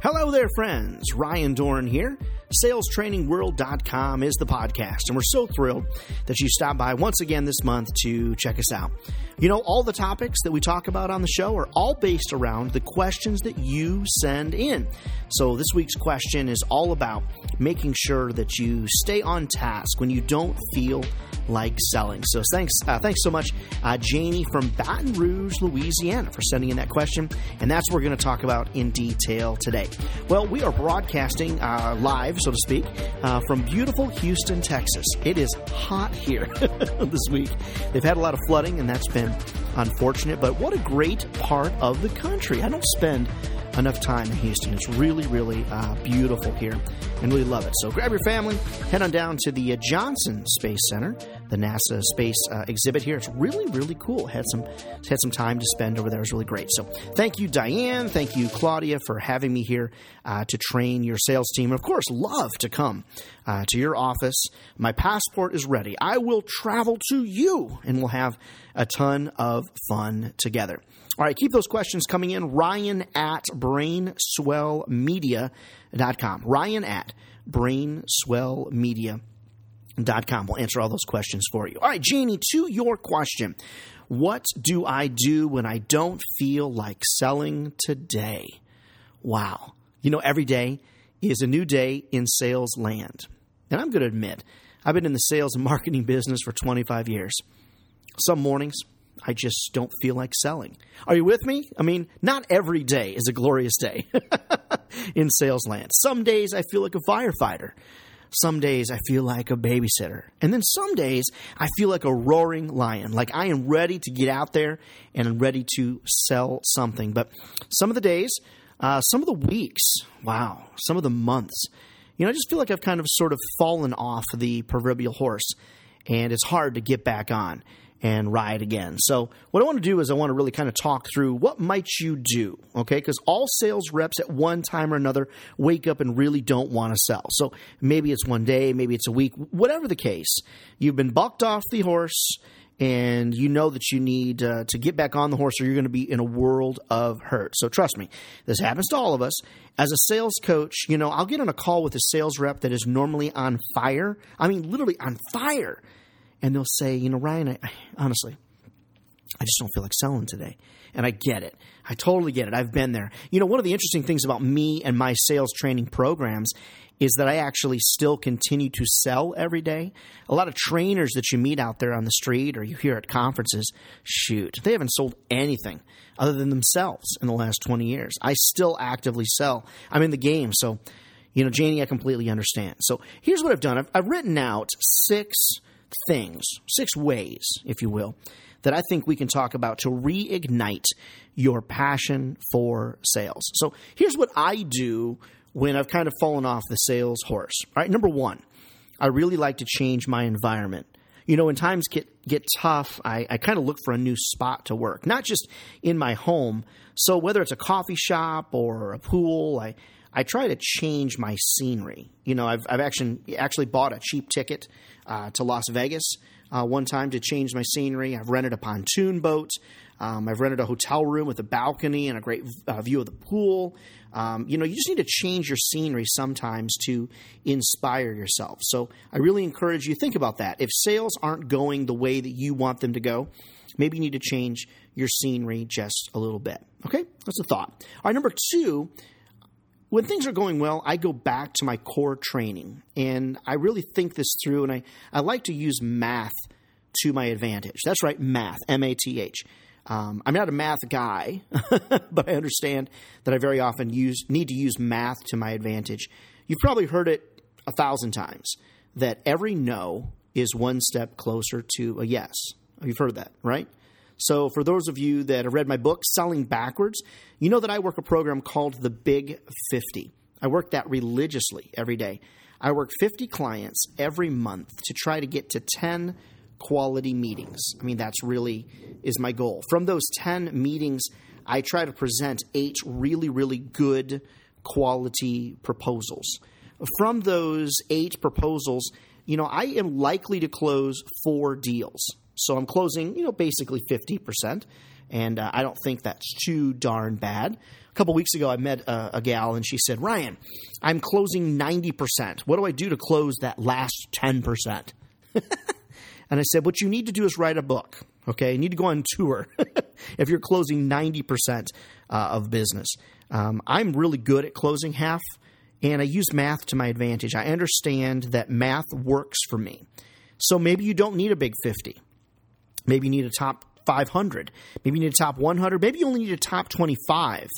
Hello there, friends. Ryan Dohrn here. SalesTrainingWorld.com is the podcast, and we're so thrilled that you stopped by once again this month to check us out. You know, all the topics that we talk about on the show are all based around the questions that you send in. So this week's question is all about making sure that you stay on task when you don't feel like selling. So thanks, uh, thanks so much, uh, Janie from Baton Rouge, Louisiana, for sending in that question, and that's what we're going to talk about in detail today. Well, we are broadcasting uh, live, so to speak, uh, from beautiful Houston, Texas. It is hot here this week. They've had a lot of flooding, and that's been unfortunate. But what a great part of the country! I don't spend enough time in Houston. It's really, really uh, beautiful here and we love it. So grab your family, head on down to the uh, Johnson Space Center, the NASA space uh, exhibit here. It's really, really cool. Had some had some time to spend over there. It was really great. So thank you, Diane. Thank you, Claudia, for having me here uh, to train your sales team. And of course, love to come uh, to your office. My passport is ready. I will travel to you and we'll have a ton of fun together. All right, keep those questions coming in. Ryan at brainswellmedia.com. Ryan at brainswellmedia.com. We'll answer all those questions for you. All right, Janie, to your question. What do I do when I don't feel like selling today? Wow. You know, every day is a new day in sales land. And I'm going to admit, I've been in the sales and marketing business for 25 years. Some mornings, I just don't feel like selling. Are you with me? I mean, not every day is a glorious day in sales land. Some days I feel like a firefighter. Some days I feel like a babysitter. And then some days I feel like a roaring lion, like I am ready to get out there and I'm ready to sell something. But some of the days, uh, some of the weeks, wow, some of the months, you know, I just feel like I've kind of sort of fallen off the proverbial horse and it's hard to get back on and ride again. So, what I want to do is I want to really kind of talk through what might you do, okay? Because all sales reps at one time or another wake up and really don't want to sell. So, maybe it's one day, maybe it's a week, whatever the case. You've been bucked off the horse and you know that you need uh, to get back on the horse or you're going to be in a world of hurt. So trust me, this happens to all of us. As a sales coach, you know, I'll get on a call with a sales rep that is normally on fire. I mean, literally on fire and they'll say, you know, Ryan, I, I, honestly, I just don't feel like selling today. And I get it. I totally get it. I've been there. You know, one of the interesting things about me and my sales training programs is that I actually still continue to sell every day. A lot of trainers that you meet out there on the street or you hear at conferences, shoot, they haven't sold anything other than themselves in the last 20 years. I still actively sell. I'm in the game. So, you know, Janie, I completely understand. So here's what I've done I've, I've written out six things, six ways, if you will, that I think we can talk about to reignite your passion for sales. So here's what I do when I've kind of fallen off the sales horse. All right, number one, I really like to change my environment. You know, when times get get tough, I, I kind of look for a new spot to work, not just in my home. So whether it's a coffee shop or a pool, I I try to change my scenery. You know, I've, I've actually actually bought a cheap ticket uh, to Las Vegas uh, one time to change my scenery. I've rented a pontoon boat. Um, I've rented a hotel room with a balcony and a great uh, view of the pool. Um, you know, you just need to change your scenery sometimes to inspire yourself. So I really encourage you think about that. If sales aren't going the way that you want them to go, maybe you need to change your scenery just a little bit. Okay, that's a thought. All right, number two when things are going well, I go back to my core training and I really think this through and I, I like to use math to my advantage. That's right, math, M A T H. Um, I'm not a math guy, but I understand that I very often use need to use math to my advantage. You've probably heard it a thousand times that every no is one step closer to a yes. You've heard that, right? So, for those of you that have read my book, Selling Backwards, you know that I work a program called The Big 50. I work that religiously every day. I work 50 clients every month to try to get to 10 quality meetings. I mean, that's really is my goal. From those 10 meetings, I try to present eight really, really good quality proposals. From those eight proposals, you know, I am likely to close four deals. So I'm closing, you know, basically 50%. And uh, I don't think that's too darn bad. A couple weeks ago, I met a, a, gal and she said, Ryan, I'm closing 90%. What do I do to close that last 10%? and I said, What you need to do is write a book. Okay. You need to go on tour if you're closing 90% uh, of business. Um, I'm really good at closing half, and I use math to my advantage. I understand that math works for me. So maybe you don't need a big 50. Maybe you need a top 500. Maybe you need a top 100. Maybe you only need a top 25.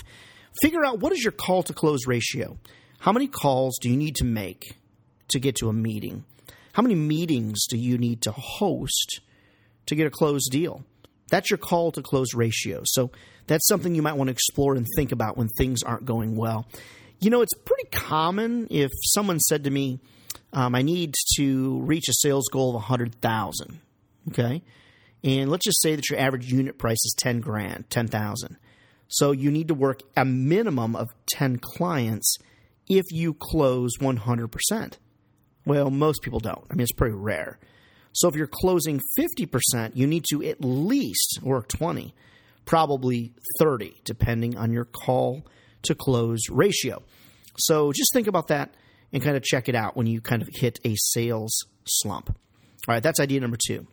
Figure out what is your call to close ratio. How many calls do you need to make to get to a meeting? How many meetings do you need to host to get a closed deal? That's your call to close ratio. So that's something you might want to explore and think about when things aren't going well. You know, it's pretty common if someone said to me, um, I need to reach a sales goal of 100,000. Okay. And let's just say that your average unit price is 10 grand, 10,000. So you need to work a minimum of 10 clients if you close 100%. Well, most people don't. I mean, it's pretty rare. So if you're closing 50%, you need to at least work 20, probably 30, depending on your call to close ratio. So just think about that and kind of check it out when you kind of hit a sales slump. All right, that's idea number two.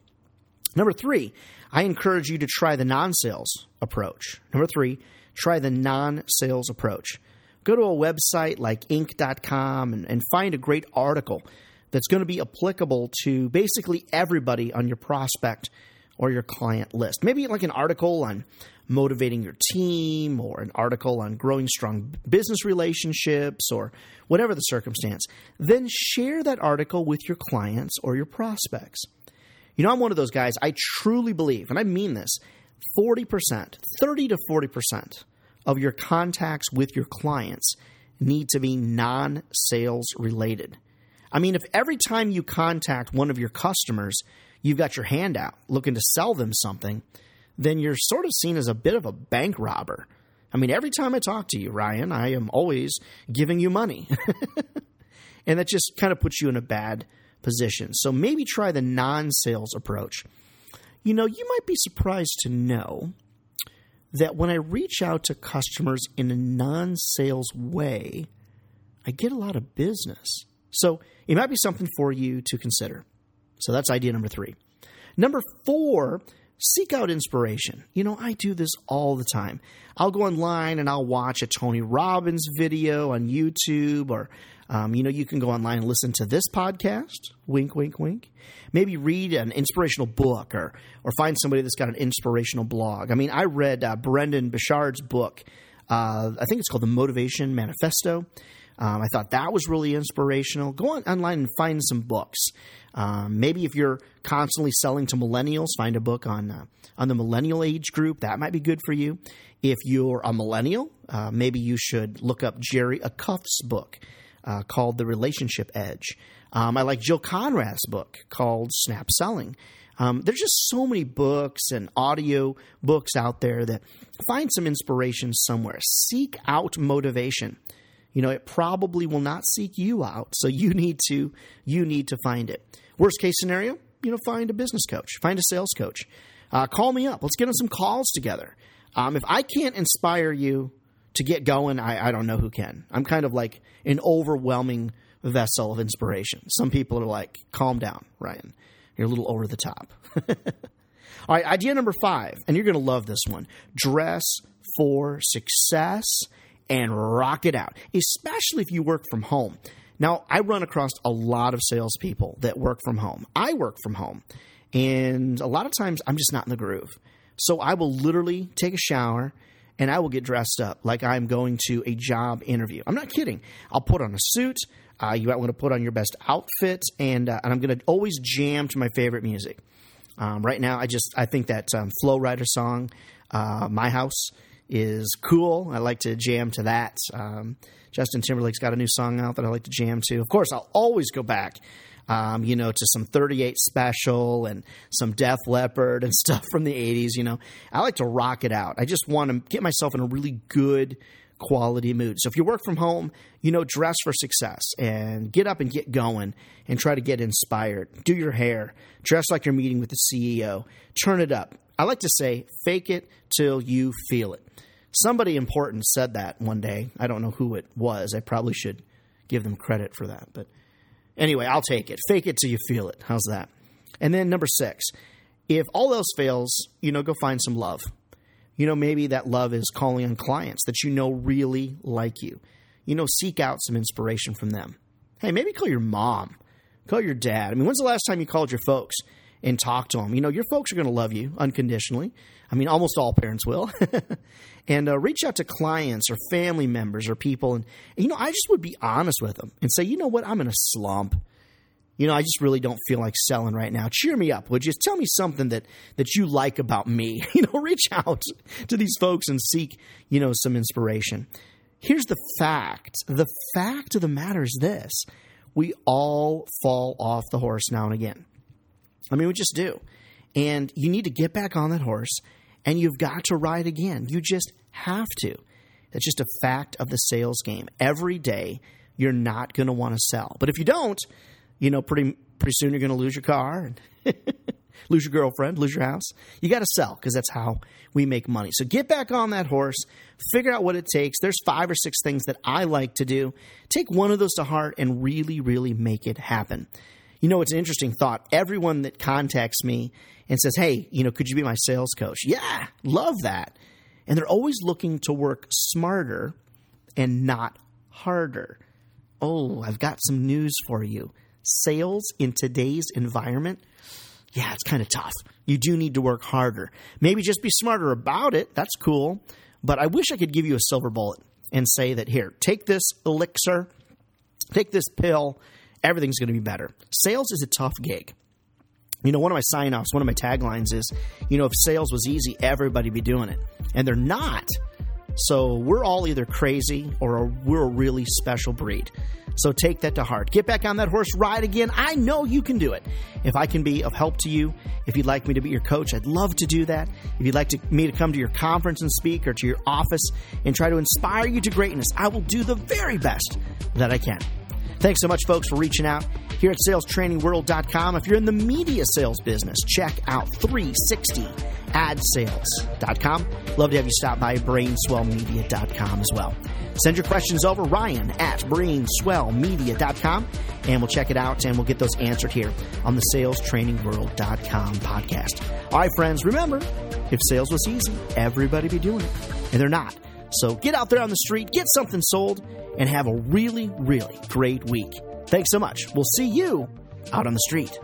Number three, I encourage you to try the non sales approach. Number three, try the non sales approach. Go to a website like Inc.com and, and find a great article that's going to be applicable to basically everybody on your prospect or your client list. Maybe like an article on motivating your team or an article on growing strong business relationships or whatever the circumstance. Then share that article with your clients or your prospects. You know, I'm one of those guys, I truly believe, and I mean this 40%, 30 to 40% of your contacts with your clients need to be non sales related. I mean, if every time you contact one of your customers, you've got your hand out looking to sell them something, then you're sort of seen as a bit of a bank robber. I mean, every time I talk to you, Ryan, I am always giving you money. and that just kind of puts you in a bad So maybe try the non sales approach. You know, you might be surprised to know that when I reach out to customers in a non sales way, I get a lot of business. So it might be something for you to consider. So that's idea number three. Number four, seek out inspiration. You know, I do this all the time. I'll go online and I'll watch a Tony Robbins video on YouTube, or, um, you know, you can go online and listen to this podcast. Wink, wink, wink. Maybe read an inspirational book or, or find somebody that's got an inspirational blog. I mean, I read uh, Brendon Burchard's book. Uh, I think it's called The Motivation Manifesto. Um, I thought that was really inspirational. Go on online and find some books. Um, maybe if you're constantly selling to millennials, find a book on uh, on the millennial age group. That might be good for you. If you're a millennial, uh, maybe you should look up Jerry Acuff's book uh, called The Relationship Edge. Um, I like Jill Konrath's book called Snap Selling. Um, there's just so many books and audio books out there that find some inspiration somewhere. Seek out motivation you know, it probably will not seek you out. So you need to you need to find it. Worst case scenario, you know, find a business coach, find a sales coach. Uh, call me up. Let's get on some calls together. Um, if I can't inspire you to get going, I, I don't know who can. I'm kind of like an overwhelming vessel of inspiration. Some people are like, calm down, Ryan. You're a little over the top. All right, idea number five, and you're going to love this one dress for success and rock it out, especially if you work from home. Now, I run across a lot of salespeople that work from home. I work from home, and a lot of times I'm just not in the groove. So I will literally take a shower and I will get dressed up like I'm going to a job interview. I'm not kidding. I'll put on a suit. Uh, you might want to put on your best outfit, and, uh, and I'm going to always jam to my favorite music. Um, right now, I just I think that um, Flo Rida song, uh, "My House," is cool. I like to jam to that. Um, Justin Timberlake's got a new song out that I like to jam to. Of course, I'll always go back, um, you know, to some 38 Special and some Def Leppard and stuff from the 80s. You know, I like to rock it out. I just want to get myself in a really good quality mood. So if you work from home, you know, dress for success and get up and get going and try to get inspired. Do your hair, dress like you're meeting with the CEO, turn it up. I like to say, fake it till you feel it. Somebody important said that one day. I don't know who it was. I probably should give them credit for that. But anyway, I'll take it. Fake it till you feel it. How's that? And then number six, if all else fails, you know, go find some love. You know, maybe that love is calling on clients that you know really like you. You know, seek out some inspiration from them. Hey, maybe call your mom, call your dad. I mean, when's the last time you called your folks and talk to them? You know, your folks are going to love you unconditionally. I mean, almost all parents will. and uh, reach out to clients or family members or people. And, you know, I just would be honest with them and say, you know what, I'm in a slump you know, I just really don't feel like selling right now. Cheer me up, would you? Tell me something that that you like about me. You know, reach out to these folks and seek, you know, some inspiration. Here's the fact. The fact of the matter is this. We all fall off the horse now and again. I mean, we just do. And you need to get back on that horse and you've got to ride again. You just have to. That's just a fact of the sales game. Every day, you're not going to want to sell. But if you don't, you know, pretty pretty soon you're going to lose your car and lose your girlfriend, lose your house. You got to sell because that's how we make money. So get back on that horse, figure out what it takes. There's five or six things that I like to do. Take one of those to heart and really, really make it happen. You know, it's an interesting thought. Everyone that contacts me and says, Hey, you know, could you be my sales coach? Yeah, love that. And they're always looking to work smarter and not harder. Oh, I've got some news for you sales in today's environment, yeah, it's kind of tough. You do need to work harder. Maybe just be smarter about it. That's cool. But I wish I could give you a silver bullet and say that here, take this elixir, take this pill, everything's going to be better. Sales is a tough gig. You know, one of my sign offs, one of my taglines is, you know, if sales was easy, everybody'd be doing it. And they're not. So we're all either crazy or we're a really special breed. So take that to heart. Get back on that horse, ride again. I know you can do it. If I can be of help to you, if you'd like me to be your coach, I'd love to do that. If you'd like to, me to come to your conference and speak or to your office and try to inspire you to greatness, I will do the very best that I can. Thanks so much, folks, for reaching out here at salestrainingworld.com. If you're in the media sales business, check out 360adsales.com. Love to have you stop by brainswellmedia.com as well. Send your questions over, Ryan at brainswellmedia.com, and we'll check it out and we'll get those answered here on the salestrainingworld.com podcast. All right, friends, remember, if sales was easy, everybody be doing it. And they're not. So get out there on the street, get something sold, and have a really, really great week. Thanks so much. We'll see you out on the street.